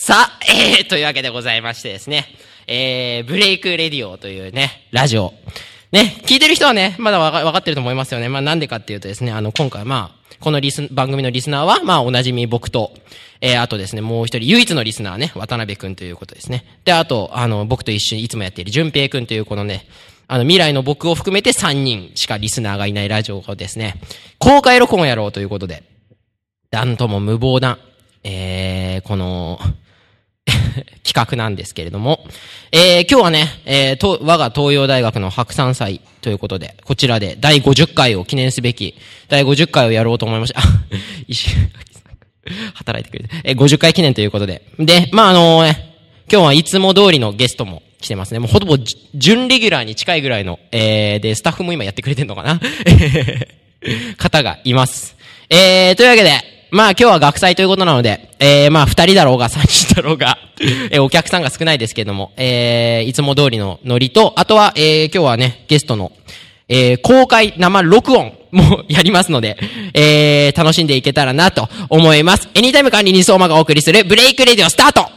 さあ、えー、というわけでございましてですね、えー、ブレイクレディオというね、ラジオ。ね、聞いてる人はね、まだわかかってると思いますよね。まあなんでかっていうとですね、あの、今回まあ、このリス、番組のリスナーは、まあおなじみ僕と、えー、あとですね、もう一人、唯一のリスナーね、渡辺くんということですね。で、あと、あの、僕と一緒にいつもやっている淳平くんというこのね、あの、未来の僕を含めて3人しかリスナーがいないラジオをですね、公開録音やろうということで、なんとも無謀な、えー、この、企画なんですけれども、えー、今日はね、えー、と、我が東洋大学の白山祭ということで、こちらで第50回を記念すべき、第50回をやろうと思いました。あ、石垣さん、働いてくれて、えー、50回記念ということで。で、まあ、あのね、今日はいつも通りのゲストも来てますね。もうほぼ準レギュラーに近いぐらいの、えー、で、スタッフも今やってくれてんのかな 方がいます。えー、というわけで、まあ今日は学祭ということなので、えー、まあ二人だろうが 三人だろうが、えー、お客さんが少ないですけれども、えー、いつも通りのノリと、あとは、えー、今日はね、ゲストの、えー、公開生録音もやりますので、えー、楽しんでいけたらなと思います。エニタイム管理に相馬がお送りするブレイクレディオスタート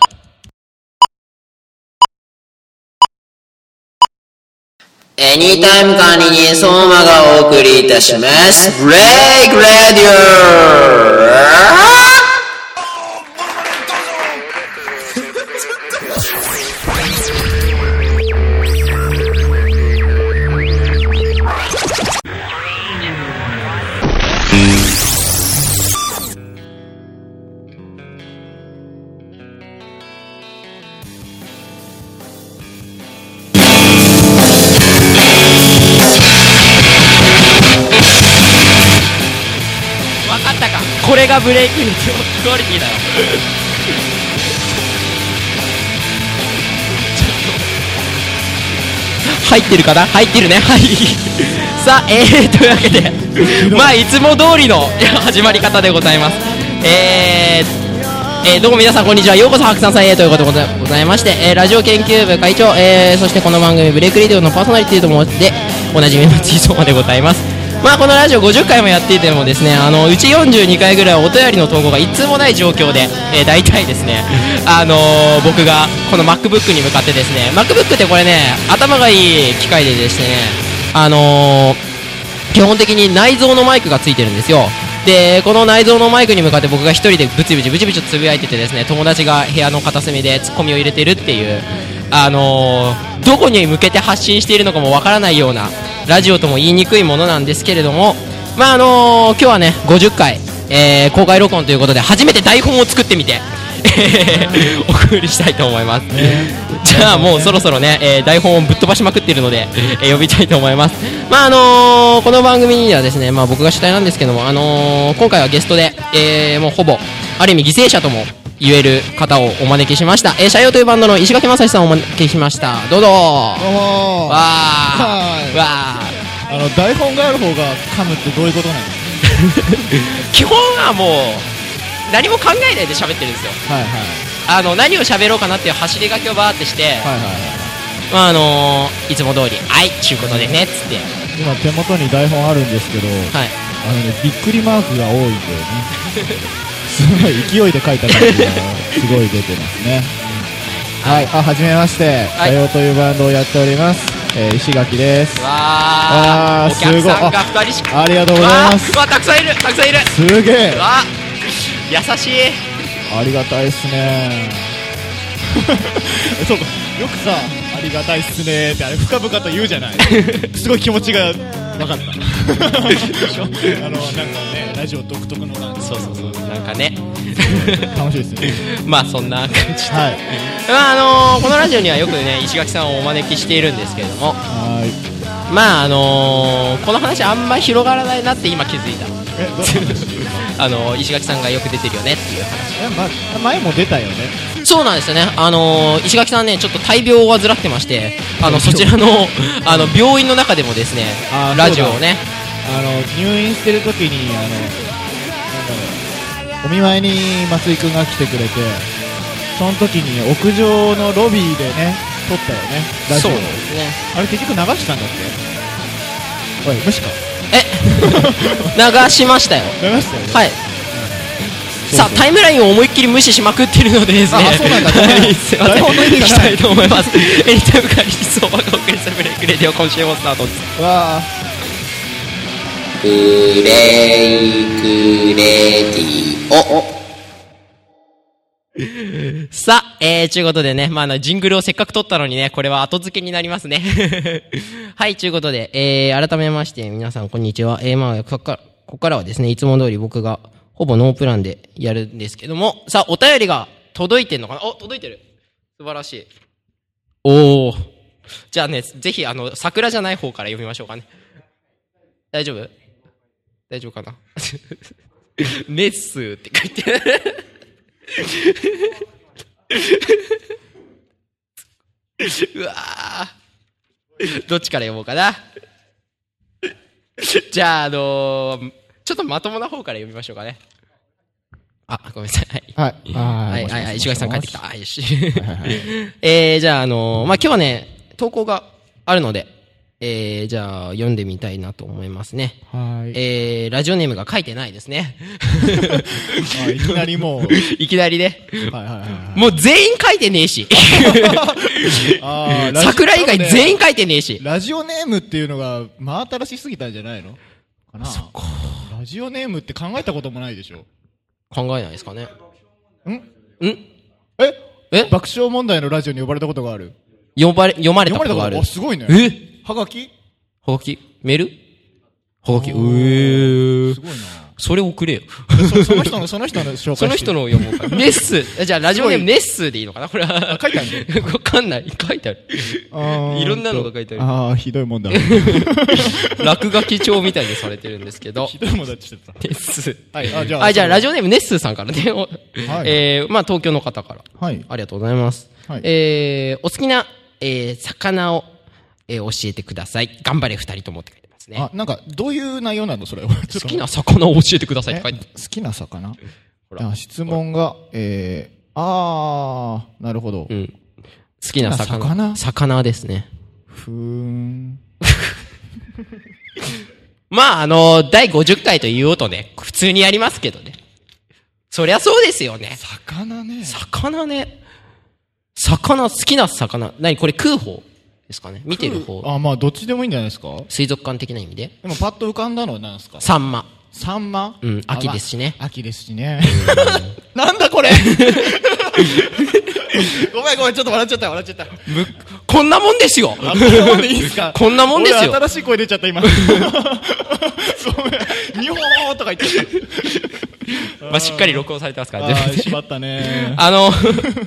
エニタイム管理人相馬がお送りいたします。ブレイクレディオこブレイキングクオリティだよ。入ってるかな？入ってるね。はい。さあえー、というわけでまあいつも通りの始まり方でございます。えー、えー、どうも皆さんこんにちは。ようこそ白山さんへということでございまして、えー、ラジオ研究部会長、えー、そしてこの番組ブレイクリディオのパーソナリティともでおなじみのちいそまでございますまあこのラジオ50回もやっていてもですねあのうち42回ぐらいお便りの投稿が一通もない状況で、えー、大体ですね あのー、僕がこの MacBook に向かってですね MacBook ってこれね頭がいい機械でですねあのー、基本的に内蔵のマイクがついてるんですよ。でこの内蔵のマイクに向かって僕が1人でブチブチブチブチつぶやいててですね友達が部屋の片隅でツッコミを入れてるっていうあのー、どこに向けて発信しているのかもわからないようなラジオとも言いにくいものなんですけれども、まああのー、今日はね50回、えー、公開録音ということで初めて台本を作ってみて お送りしたいと思います、じゃあもうそろそろね、えー、台本をぶっ飛ばしまくっているので、えー、呼びたいと思います。まああのー、この番組にはですね、まあ、僕が主体なんですけども、あのー、今回はゲストで、えー、もうほぼある意味犠牲者とも言える方をお招きしました。えー、社用というバンドの石垣正史さんをお招きしました。どうぞどうもわーわーあの、台本がある方が噛むってどういうことなの 基本はもう、何も考えないで喋ってるんですよ。はいはい。あの、何を喋ろうかなっていう走り書きをバーってして、はいはいはい。まああのー、いつも通り、はい、ちゅうことでね、つって。今手元に台本あるんですけど、はい。あのね、びっくりマークが多いんだよね。すごい勢いで書いた感じがすごい出てますねはい、あ、はじめまして、さようというバンドをやっております。えー、石垣です。わー、すごい。ありがとうございます。わたくさんいる、たくさんいる。すげえ。わ優しい。ありがたいっすね。そうか、よくさ、ありがたいっすねってあれ深々と言うじゃない。すごい気持ちが分かった。あの、なんかね、ラジオ独特の感じ。そうそうそう。なんかね。楽しいですね。まあそんな感じ。で、はい、まああのー、このラジオにはよくね石垣さんをお招きしているんですけれども。はい。まああのー、この話あんまり広がらないなって今気づいた。え あの石垣さんがよく出てるよねっていう話。え、ま、前も出たよね。そうなんですよね、あのー、石垣さんね、ちょっと大病を患ってまして、あのそちらのあの病院の中でもですね、ラジオをね、あの入院してる時にあのお見舞いに松井君が来てくれてその時に屋上のロビーでね撮ったよねラジオ。そうですね。あれ結局流したんだっておい無視かえ 流しましたよ流したよねはいさあ、タイムラインを思いっきり無視しまくってるのでですね。あそうなんだはい、すいません。い行きたいと思います。エニタイムカリス相場がお送りするブレイクレディオ今週もスタートです。わあブレイクレディオ。さあ、えー、ちゅうことでね、まあ、あの、ジングルをせっかく撮ったのにね、これは後付けになりますね。はい、ちゅうことで、えー、改めまして、皆さんこんにちは。えー、まあ、ここから、ここからはですね、いつも通り僕が、ほぼノープランでやるんですけども、さあ、お便りが届いてんのかな？お、届いてる。素晴らしい。おー。じゃあね、ぜひ、あの、桜じゃない方から読みましょうかね。大丈夫？大丈夫かな？メッスーって書いてある。うわーどっちから読もうかな。じゃあ、あのーちょっとまともな方から読みましょうかね。あ、ごめんなさい。はい。はいははい、はい、はい、石垣さん帰ってきた。あ、よし。はいはい えー、じゃあ、あのーまあ、今日はね、投稿があるので、えー、じゃあ、読んでみたいなと思いますね。はい。えー、ラジオネームが書いてないですね。あいきなりもう。いきなりね。はいはいはいはい。もう全員書いてねえし。あ桜以外全員書いてねえし。ラジオネームっていうのが真新しすぎたんじゃないの？かな。ラジオネームって考えたこともないでしょ？考えないですかね。ん？ん？え？え？爆笑問題のラジオに呼ばれたことがある。呼ばれ、読まれた読まれたことことがある。あすごいね。え？はがきはがきメール？はがきうおーーすごいなそれ送れよ。そその人の、その人の紹介その人の。の読もうか。ネッス。じゃあ、ラジオネームネッスでいいのかな？これは。書いてあるわかんない。書いてある。いろんなのが書いてあるああ、ひどいもんだ。落書き帳みたいにされてるんですけど。ひどいもんだって言ってネッス。た。はい、あ、じゃあ。はい、じゃあ、ラジジオネームネッスさんからね。おえー、まあ、東京の方から。オ。はい。ありがとうございます。はいえー、お好きな、えー、魚を、えー、教えてください。頑張れ二人ともって書いてますね。あ、なんか、どういう内容なのそれ？は。好きな魚を教えてくださいって書いてえ好きな魚？ほらあ質問が、えー、あー、なるほど。うん。好きな魚？魚？魚ですね。ふーん。まあ、あの、第50回と言おうとね、普通にやりますけどね。そりゃそうですよね。魚ね。魚ね。魚、好きな魚。何これ食う方？ですかね。見てる方。あ、まあ、どっちでもいいんじゃないですか？水族館的な意味で。でも、パッと浮かんだのは何ですか？サンマ。サンマ？うん秋ですしね。秋ですしね。なんだこれ？ごめんごめん、ちょっと笑っちゃった、笑っちゃった。む、こんなもんですよ。あ、こんなもんでいいですか？こんなもんですよ。俺新しい声出ちゃった、今。ごめん。日本語とか言っちゃっ まあ、しっかり録音されてますかた。ら、あー、全然しまったね。あの、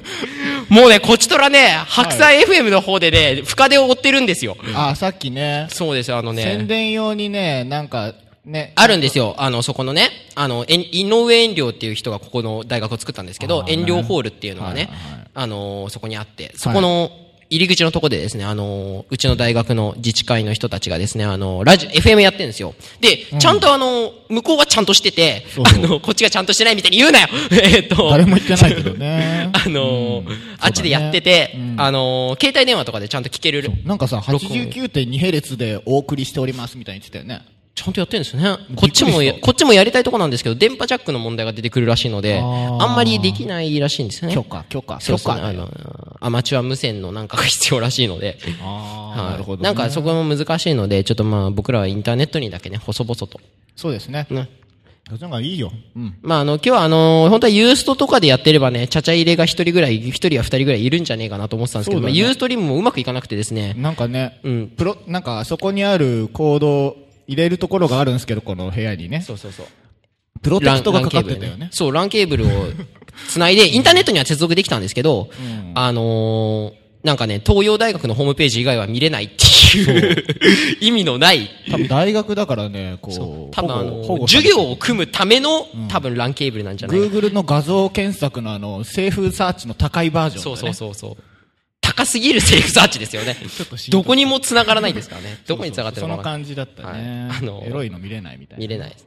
もうね、こちとらね、白菜 FM の方でね、深手を追ってるんですよ。あ、さっきね、そうですよ、あの宣ね。伝用にね、なんか、ね。あるんですよ。あの、そこのね、あの、井上遠慮っていう人がここの大学を作ったんですけど遠慮ホールっていうのがねあのー、そこにあって、そこの入り口のとこでですね、あのー、うちの大学の自治会の人たちがですね、あのー、ラジオ、FM やってるんですよ。で、ちゃんとあのー、向こうはちゃんとしてて、そうそうあの、こっちがちゃんとしてないみたいに言うなよ えっと、誰も言ってないけどね。あのーあっちでやってて、あのー携帯電話とかでちゃんと聞ける。なんかさ、録音89.2並列でお送りしておりますみたいに言ってたよね。ちゃんとやってるんですよね。こっちもや、こっちもやりたいとこなんですけど、電波ジャックの問題が出てくるらしいので、あーあんまりできないらしいんですよね。許可、許可、許。可。あの、アマチュア無線のなんかが必要らしいので。あーはいなるほど、ね。なんかそこも難しいので、ちょっとまあ僕らはインターネットにだけね、細々と。そうですね。ね。そっちの方がいいよ。うん。まああの、今日はあの、本当はユーストとかでやってればね、ちゃちゃ入れが一人ぐらい、一人や二人ぐらいいるんじゃねえかなと思ってたんですけど、ねまあユーストリームもうまくいかなくてですね、なんかね、うんプロ、なんかそこにあるコード入れるところがあるんですけど、この部屋にね。そうそうそう。プロテクトがかかってたよね。そう、ランケーブルを繋いで、インターネットには接続できたんですけど、あのー、なんかね、東洋大学のホームページ以外は見れないっていう、意味のない、多分大学だからね、こう、多分あの授業を組むための、多分ランケーブルなんじゃないか Google の画像検索のあの、セーフサーチの高いバージョンだそうね。そうそうそう。高すぎるセーフサーチですよね。どこにも繋がらないですからね。どこに繋がってるそののかわかんない感じだったね。はいあのエロいの見れないみたいな。見れないです。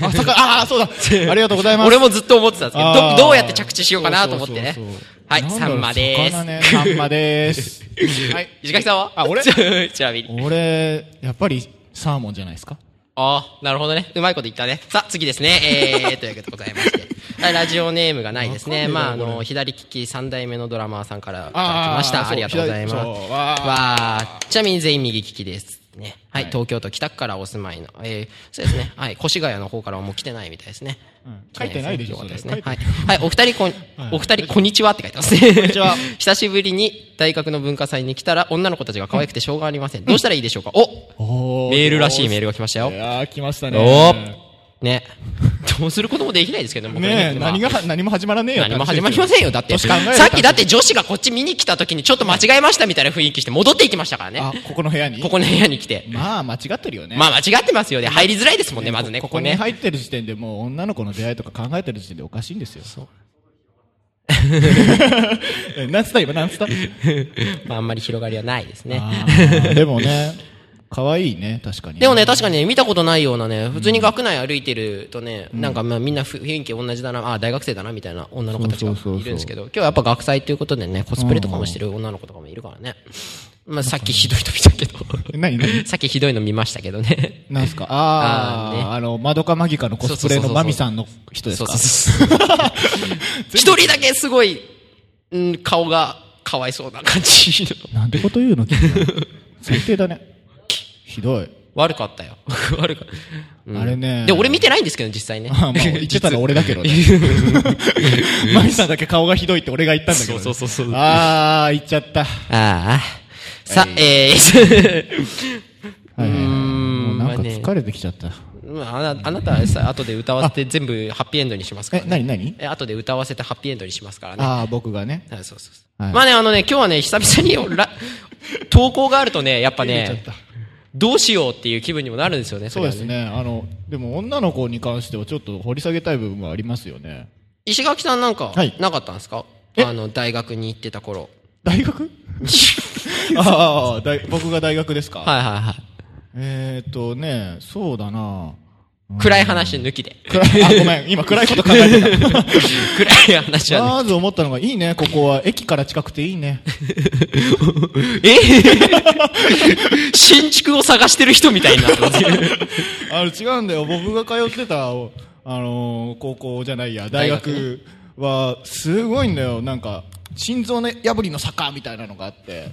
あ、そっか、ああ、そうだ。ありがとうございます。俺もずっと思ってたんですけど、ど、どうやって着地しようかなと思ってねそうそうそう。はい、サンマでーす。魚ね、サンマでーす。はい。石垣さんは？あ俺？ち ちなみに。俺、やっぱりサーモンじゃないですか？ああ、なるほどね。うまいこと言ったね。さあ、次ですね。えー、というわけでございまして。ラジオネームがないですね。まあ、あの、左利き3代目のドラマーさんからいただきました。ありがとうございます。わちなみに全員右利きです。ね。はい、はい東京都北区からお住まいの。えー、そうですね。はい、越谷の方からはもう来てないみたいですね。書いてないでしょですね。はい。はい、お二人こん、はいお二人こんにちはって書いてますね。こんにちは 久しぶりに大学の文化祭に来たら女の子たちが可愛くてしょうがありません。どうしたらいいでしょうかおおメールらしいメールが来ましたよい。やー、来ましたね。おね。どうすることもできないですけども。ね何が、何も始まらねえよ。何も始まりませんよ。だって、さっきだって女子がこっち見に来た時にちょっと間違えましたみたいな雰囲気して戻っていきましたからね。あ、ここの部屋に？ここの部屋に来て。まあ、間違ってるよね。まあ間違ってますよね。入りづらいですもんね、まずね、ここにここね。入ってる時点でもう女の子の出会いとか考えてる時点でおかしいんですよ。えなんつった今、なんつった？まああんまり広がりはないですね。でもね、可愛いね、確かに。でもね、確かにね、見たことないようなね、普通に学内歩いてるとね、なんかまあみんな雰囲気同じだな、あ大学生だなみたいな女の子たちがいるんですけど、今日はやっぱ学祭ということでね、コスプレとかもしてる女の子とかもいるからね。まあさっきひどいの見たけど、何何？さっきひどいの見ましたけどね。なんすか？あーあーね。あの、マドカマギカのコスプレのマミさんの人ですか？一人だけすごい、うん、顔がかわいそうな感じの。なんてこと言うの 最低だね。ひどい。悪かったよ。悪かった。うんあれね。で、俺見てないんですけど、実際ね。あまあ、言ってたの俺だけどね。マミさんだけ顔がひどいって俺が言ったんだけど、ね。そうそうそうそうあー、言っちゃった。ああ。さ、はいえー、はいうなんか疲れてきちゃった。まあ、あなあなたはさ、後で歌わせて全部ハッピーエンドにしますかえら、、ね。何何え、後で歌わせてハッピーエンドにしますからね。ああ、僕がね。はいそうそうそう。はいまあね、あのね、今日はね、久々にら投稿があるとね、やっぱね入れちゃった、どうしようっていう気分にもなるんですよね、そうです。ね。あの、でも女の子に関してはちょっと掘り下げたい部分はありますよね。石垣さんなんかはい、なかったんですか、え？あの、大学に行ってた頃。大学？ああ大、僕が大学ですか？はいはいはい。えーっとね、そうだな暗い話抜きで。暗いあ、ごめん、今暗いこと考えてた。暗い話はまず思ったのが、いいね、ここは。駅から近くていいね。え？新築を探してる人みたいになってあの、違うんだよ。僕が通ってた、あのー高校じゃないや、大学は、すごいんだよ。なんか、心臓の破りの坂みたいなのがあって、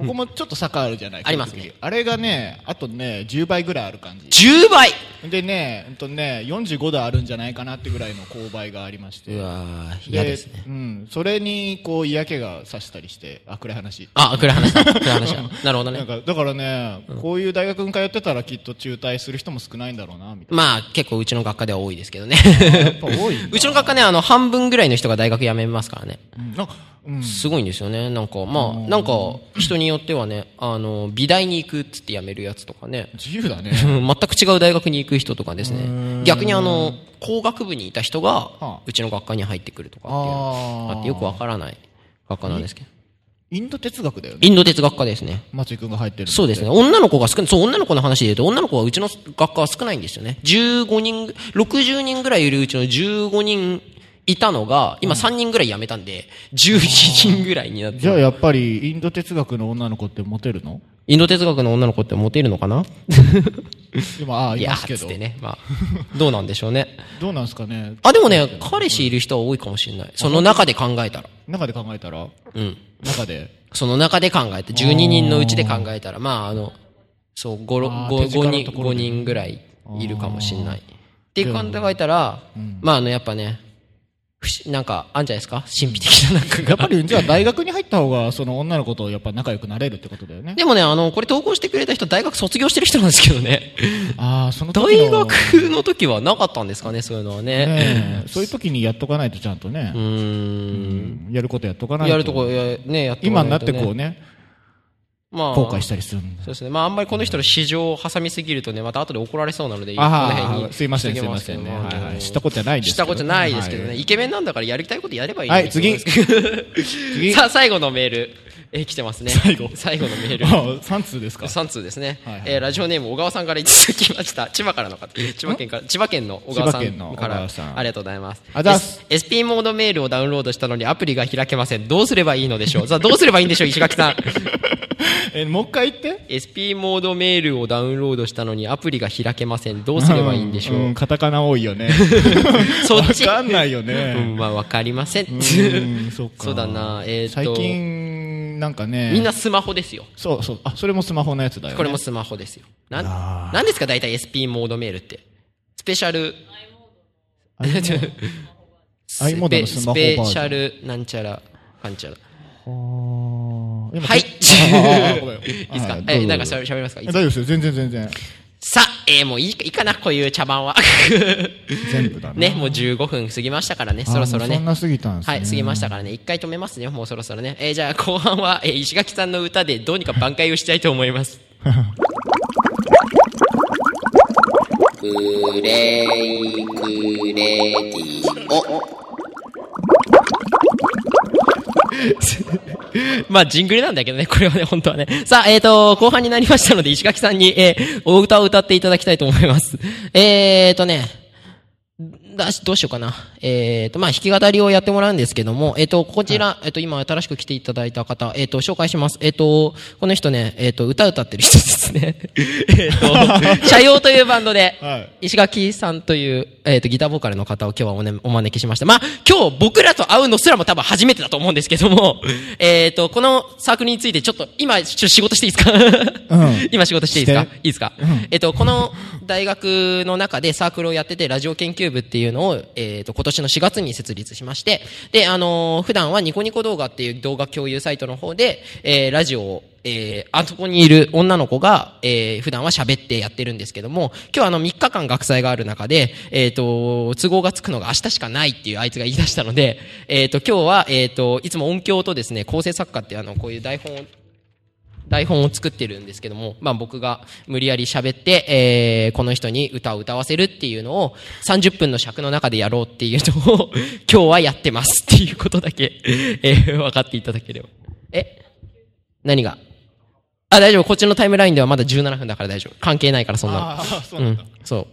ここもちょっと坂あるじゃない、ありますねあれがね、あとね、10倍ぐらいある感じ。10倍でね、うんとね、45度あるんじゃないかなってぐらいの勾配がありまして。うわー嫌ですね。うん。それに、こう、嫌気がさしたりして、あ、暗い話。あ、暗い話だ。暗い話だ。なるほどね。なんか、だからね、こういう大学に通ってたらきっと中退する人も少ないんだろうな、みたいまあ、結構うちの学科では多いですけどね。な。やっぱ多い。うちの学科ね、あの、半分ぐらいの人が大学辞めますからね。うんあうん。すごいんですよね。なんか、まあ、なんか、人によってはね、あの、美大に行くっつって辞めるやつとかね。自由だね。う ん全く違う大学に行く人とかですね。逆にあの、工学部にいた人がはあ、うちの学科に入ってくるとかっていうのあって、よくわからない学科なんですけど。インド哲学だよね。インド哲学科ですね。松井くんが入ってるそうですね。。女の子が少ない、そう、女の子の話で言うと、女の子はうちの学科は少ないんですよね。15人ぐ、60人ぐらいいるうちの15人いたのが、今3人ぐらい辞めたんで、12人ぐらいになってじゃあやっぱり、インド哲学の女の子ってモテるの？インド哲学の女の子ってモテるのかな？今、ああ、いますけどつって。ね。まあ、どうなんでしょうね。どうなんですかね？あ、でもね、彼氏いる人は多いかもしれない。その中で考えたら。中で考えたら？うん。中で？その中で考えて、12人のうちで考えたら、まあ、あの、そう、5、あー5、手近な人、5ところで人ぐらいいるかもしれない。っていう考えたら、まあ、あの、やっぱね、なんか、あんじゃないですか？神秘的ななんかが。やっぱり、じゃあ大学に入った方が、その女の子とやっぱ仲良くなれるってことだよね。でもね、あの、これ投稿してくれた人、大学卒業してる人なんですけどね。ああ、その時の大学の時はなかったんですかね、そういうのはね。ねえそういう時にやっとかないとちゃんとねう、ーん。やることやっとかないと。やるとこ、やね、やって今になってここうね、まあ、後悔したりするそうですね。まあ、あんまりこの人の市場を挟みすぎるとね、また後で怒られそうなので、このあ辺に。あ、すいません、すいませんね。はいはい。知ったことじゃないんです知ったことじゃないですけどね。はい。イケメンなんだからやりたいことやればいいはい次。次。さあ、最後のメール、えー来てますね。最後。最後のメール。あ3通ですか？3通ですね、はいはい。えーラジオネーム小川さんからいただきました。千葉からの方。千葉県から千葉県の小川さんから。ありがとうございます。あざっす SP モードメールをダウンロードしたのにアプリが開けません。どうすればいいのでしょう？さあどうすればいいんでしょう石垣さん え、もう一回言って ?SP モードメールをダウンロードしたのにアプリが開けません。どうすればいいんでしょう、うんうん、カタカナ多いよね。そっち。わかんないよね。うん、まあわかりません。うんそそうだな、えー、最近、なんかね。みんなスマホですよ。そうそう。あ、それもスマホのやつだよ、ね、これもスマホですよ。なん、なんですか大体 SP モードメールって。スペシャル。アイモード？のスマホスペシャルなんちゃら、かんちゃら。はい。いいですか？え、なんかしゃべりますか？大丈夫ですよ。全然全然。さあ、えー、もういいいいかな、こういう茶番は。全部だね。ね、もう15分過ぎましたからね、そろそろね。そんな過ぎたんですね。はい、過ぎましたからね。一回止めますね、もうそろそろね。えー、じゃあ後半は、えー、石垣さんの歌でどうにか挽回をしたいと思います。ブレイクレディオ。まあ、ジングルなんだけどね、これはね、本当はね。さあ、えっ、ー、と、後半になりましたので、石垣さんに、えー、お歌を歌っていただきたいと思います。えーとね、だし、どうしようかな。えっ、ー、と、まあ、弾き語りをやってもらうんですけども、えっ、ー、と、こちら、はい、えっ、と、今新しく来ていただいた方、えっ、と、紹介します。えっ、と、この人ね、えっ、と、歌歌ってる人ですね。えっと、社用というバンドで、はい、石垣さんという、えっ、と、ギターボーカルの方を今日はお,、ね、お招きしました。まあ、今日僕らと会うのすらも多分初めてだと思うんですけども、えっと、このサークルについてちょっと、今、ちょっと仕事していいですか、うん、今仕事していいですか？いいですか、うん、えっと、この大学の中でサークルをやってて、ラジオ研究部っていういうのを、えっと、今年の4月に設立しまして、で、あの、普段はニコニコ動画っていう動画共有サイトの方で、え、ラジオをえー、あそこにいる女の子が、えー、普段は喋ってやってるんですけども、今日あの3日間学祭がある中で、えっ、ー、と、都合がつくのが明日しかないっていうあいつが言い出したので、えっ、ー、と、今日は、えっ、と、いつも音響とですね、構成作家ってあの、こういう台本を台本を作ってるんですけども、まあ僕が無理やり喋って、えー、この人に歌を歌わせるっていうのを30分の尺の中でやろうっていうのを 今日はやってますっていうことだけ、えー、分かっていただければ。え何が？あ、大丈夫。こっちのタイムラインではまだ17分だから大丈夫。関係ないからそんなの。ああ、そうなんだ、うん。そう。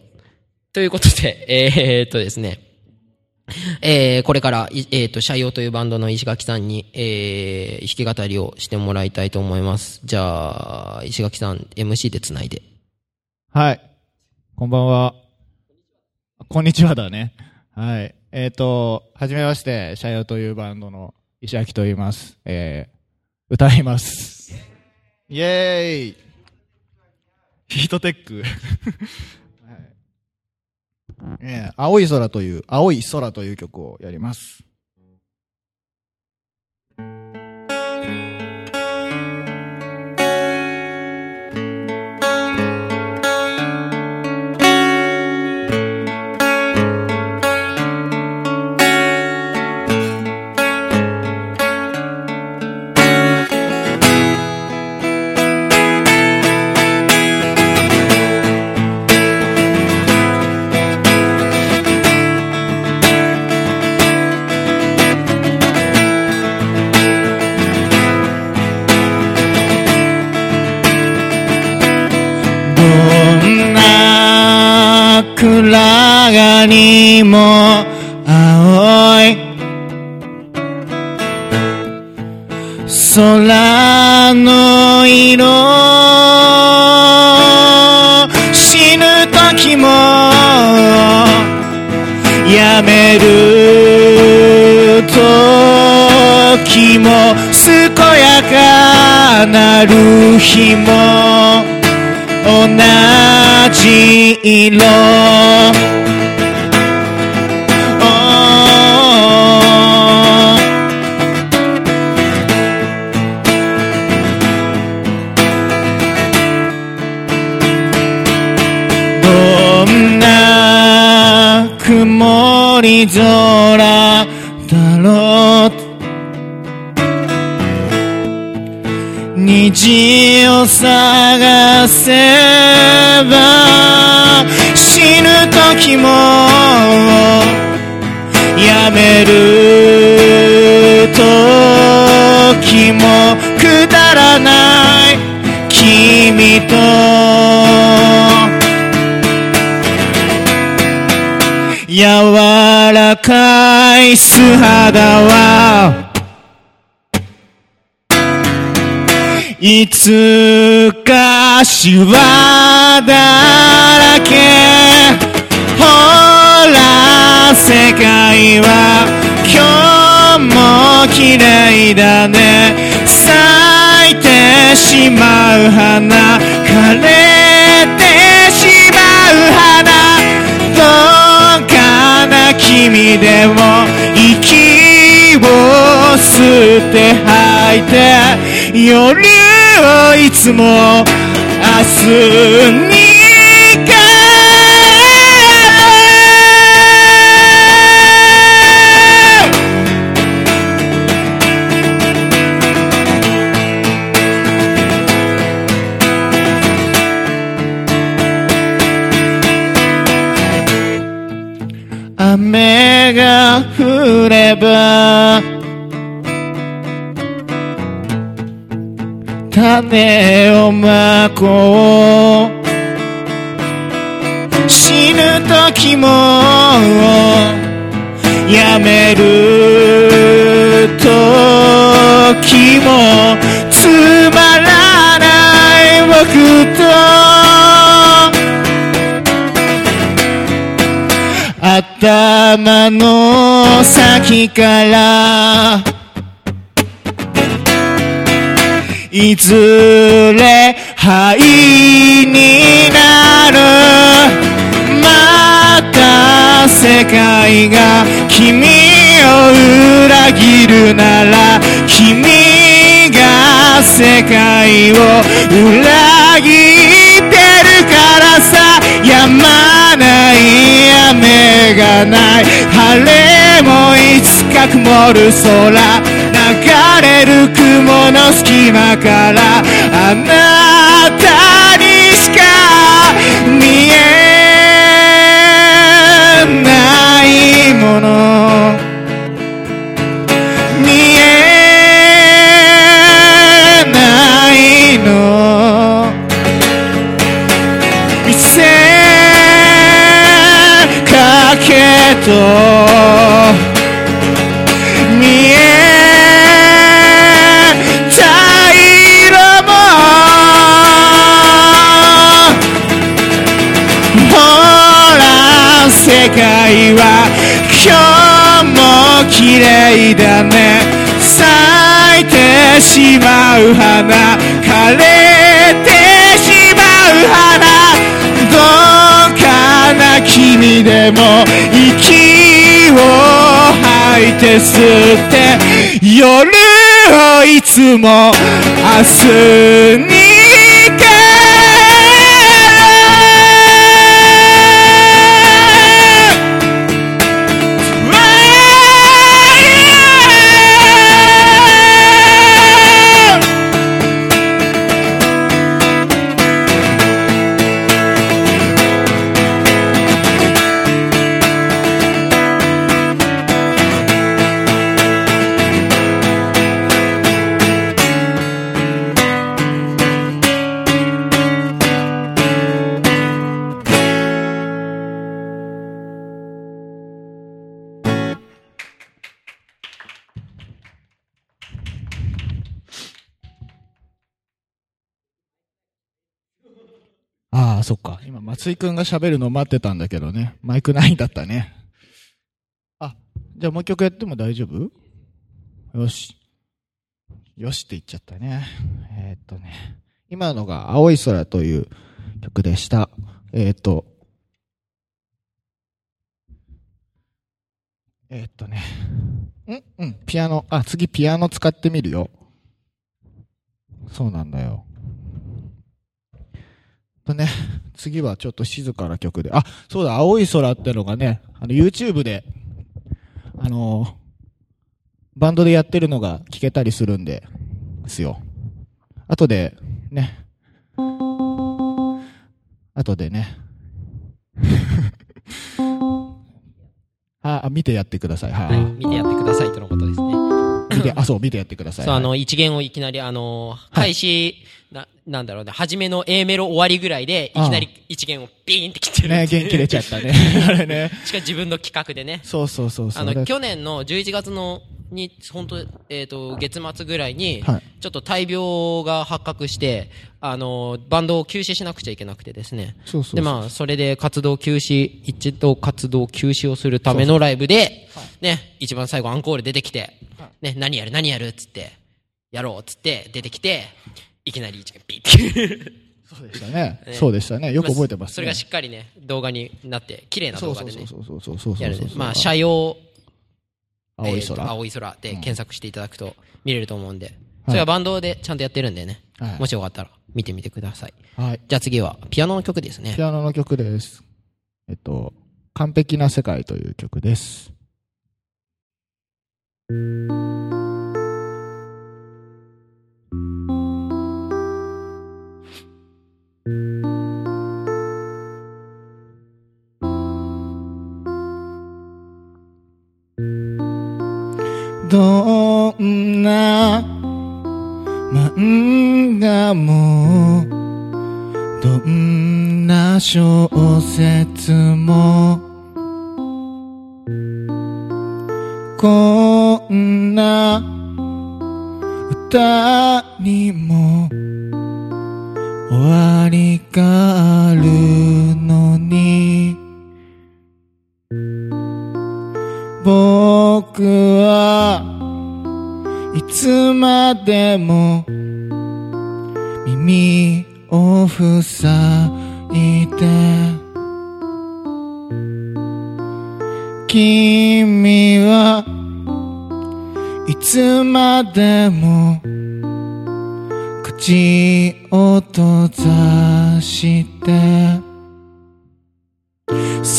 ということで、えー、っとですね。えー、これから、えー、と、シャイオというバンドの石垣さんに、えー、弾き語りをしてもらいたいと思います。じゃあ、石垣さん、MC で繋いで。はい。こんばんは。こんにちはだね。はい。えっ、ー、と、はじめまして、シャイオというバンドの石垣と言います。えー、歌います。イェーイヒートテックえー、青い空という、青い空という曲をやります。空がにも青い空の色死ぬ時もやめる時も健やかなる日も同じ色。空虹を探せば死ぬ時もやめる時もくだらない君と。柔らかい素肌はいつかしわだらけ。ほら世界は今日も綺麗だね。咲いてしまう花。枯れてしまう花。どうかな君でも息を吸って吐いて。夜をいつも明日に種をまこう死ぬ時もやめる時もつまらない僕と。頭の先からいずれ灰になるまた世界が君を裏切るなら君が世界を裏切ってるからさ。やまない雨がない。晴れもいつか曇る空。れる雲の隙間からあなたにしか見えないもの。見えないの。見せかけと界は今日も綺麗だね。咲いてしまう花。枯れてしまう花。どうかな君でも息を吐いて吸って。夜をいつも明日にああ、そっか。今、松井くんが喋るの待ってたんだけどね。マイクないんだったね。あ、じゃあもう一曲やっても大丈夫？よし。よしって言っちゃったね。えー、っとね。今のが青い空という曲でした。えー、っと。えー、っとね。うんうん、ピアノ。あ、次ピアノ使ってみるよ。そうなんだよ。とね、次はちょっと静かな曲で。あ、そうだ、青い空ってのがね、あの、YouTube で、あのー、バンドでやってるのが聞けたりするんで、ですよ。後で、ね。後でね。あ、見てやってください。はい。見てやってくださいとのことです。見て、あ、そう、見てやってください。そう、あの、一元をいきなり、あの、開始、な、なんだろうね、初めの A メロ終わりぐらいで、いきなり一元をビーンって切ってる。ね、弦切れちゃったね。あれね。しかも自分の企画でね。そうそうそうあの、去年の11月のに、本当えっ、と、月末ぐらいに、ちょっと大病が発覚して、あの、バンドを休止しなくちゃいけなくてですね。そうそうで、まあ、それで活動休止、一度活動休止をするためのライブで、ね、一番最後アンコール出てきて、ね、何やる何やるっつって、やろうっつって出てきて、いきなり一がピッて。そうでした ね。そうでしたね。よく覚えてます、ね、それがしっかりね、動画になって、綺麗な動画でね。そうそうそうそうそうそうまあ、車用、青い空、青い空で検索していただくと見れると思うんで、それはバンドでちゃんとやってるんでね、もしよかったら見てみてください。はい。じゃあ次は、ピアノの曲ですね。ピアノの曲です。えっと、完璧な世界という曲です。どんな漫画もどんな小説もして。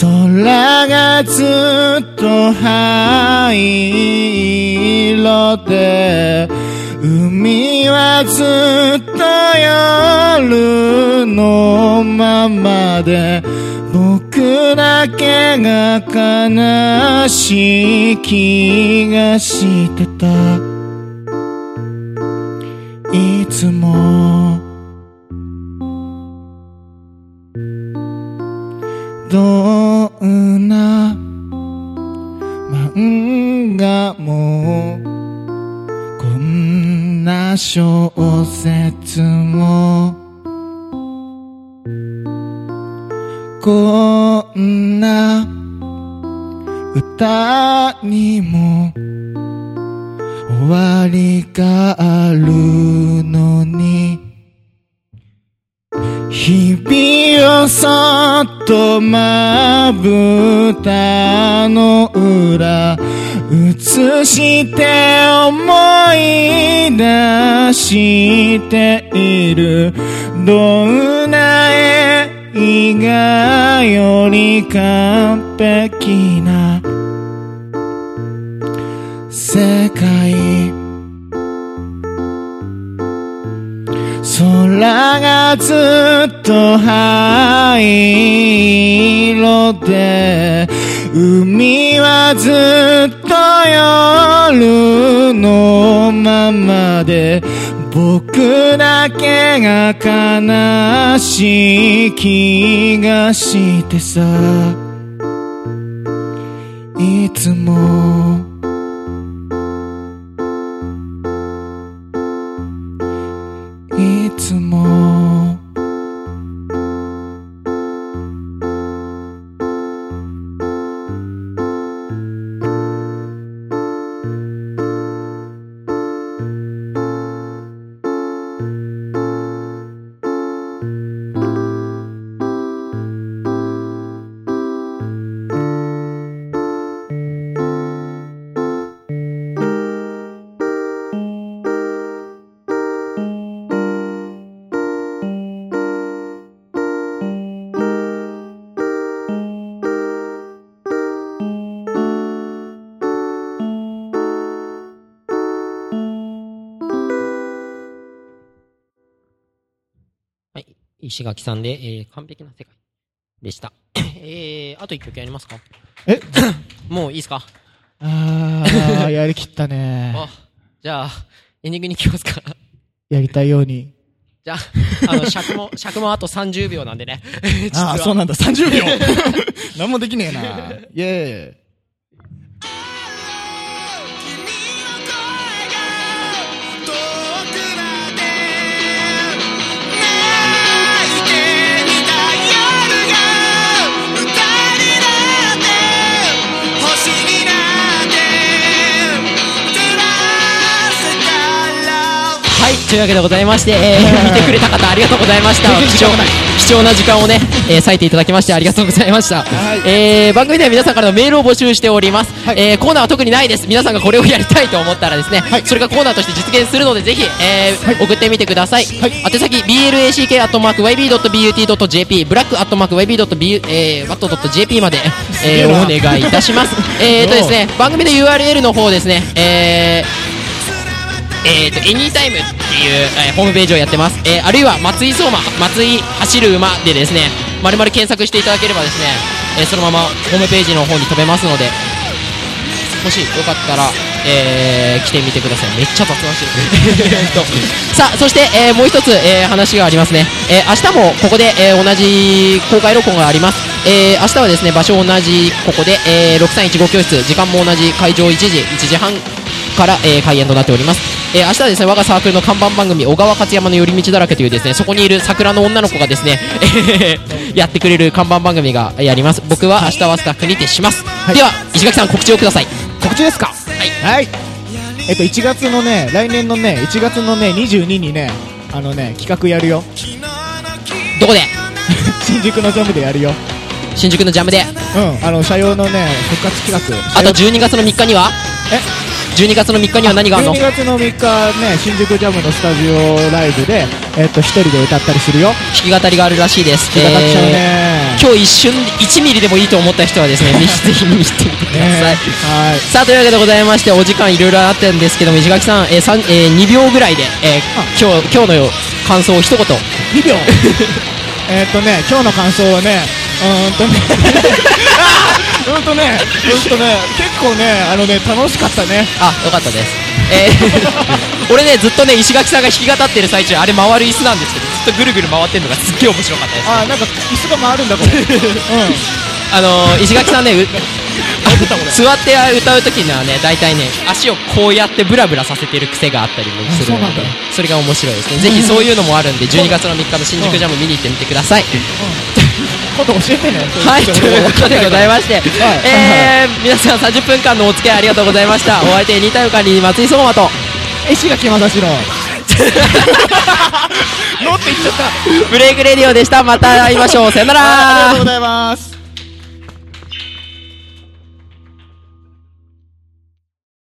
空がずっと灰色で海はずっと夜のままで僕だけが悲しい気がしてた。いつもどんな漫画もこんな小説もこんな歌にも終わりがあるのに日々をそとまぶたの裏映して思い出している。どんな映画より完璧な世界。ずっと灰色で海はずっと夜のままで僕だけが悲しい気がしてさ。いつも石垣さんで、えー、完璧な世界でした。えー、あと一曲やりますか？え？もういいですか？あー、やりきったねあ、じゃあ、エンディングに行きますか？やりたいように。じゃあ、あの、尺も、尺もあと30秒なんでね。ああ、そうなんだ、30秒何もできねえな。イェーイ。というわけでございまして、えー、見てくれた方ありがとうございました。貴重貴重な時間をね、えー、割いていただきましてありがとうございました、はい、えー、番組では皆さんからのメールを募集しております、はい、えー、コーナーは特にないです。皆さんがこれをやりたいと思ったらですね、はい、それがコーナーとして実現するのでぜひ、えー、はい、送ってみてください、はい、宛先 black.yb.but.jp ブラック .yb.but.jp まで、えー、お願いいたします。えーとですね番組の URL の方ですねえーえーと、エニータイムっていう、えー、ホームページをやってます、えー、あるいは松井相馬松井走る馬でですねまるまる検索していただければですね、えー、そのままホームページの方に飛べますのでもしよかったら、えー、来てみてください。めっちゃ雑談してる。さあそして、えー、もう一つ、えー、話がありますね、えー、明日もここで、えー、同じ公開録音があります、えー、明日はですね場所同じここで、えー、6315教室時間も同じ会場1時1時半から、えー、開演となっております、えー、明日はですね我がサークルの看板番組小川勝山の寄り道だらけというですねそこにいる桜の女の子がですね、え やってくれる看板番組がやります。僕は明日はスタッフに徹します、はい、では石垣さん告知をください。告知ですか？はい、はい、えっと1月のね来年のね1月のね22にねあのね企画やるよ。どこで？新宿のジャムでやるよ。新宿のジャムで。うん。あの車用のね復活企画。あと12月の3日には？え？12月の3日には何があるの？12月の3日ね新宿ジャムのスタジオライブで、えっと、1人で歌ったりするよ。弾き語りがあるらしいです。弾き語っちゃうね、えー、今日一瞬1ミリでもいいと思った人はですねぜひぜひ見に行ってみてください、はい。さあというわけでございましてお時間いろいろあったんですけども石垣さん、えー3えー、2秒ぐらいで、えー、今日今日の感想を一言。2秒？えっとね今日の感想はねうんとね うんとねうんとね結構ねあのね楽しかったね。あよかったです。えー、俺ねずっとね石垣さんが弾き語ってる最中あれ回る椅子なんですけどずっとぐるぐる回ってるのがすっげえ面白かったです、ね、あなんか椅子が回るんだこれ、うん、あのー、石垣さんね座って歌う時にはね大体ね足をこうやってブラブラさせてる癖があったりもするのでそれが面白いですね。ぜひそういうのもあるんで12月の3日の新宿ジャム見に行ってみてください、今度教えてねはいということでございまして、はい、えー、皆さん30分間のお付き合いありがとうございました。お相手ニタヨカに松井相馬と。石垣正史ののって言っちゃった。ブレイクレディオでした。また会いましょう。さよなら。ありがとうございます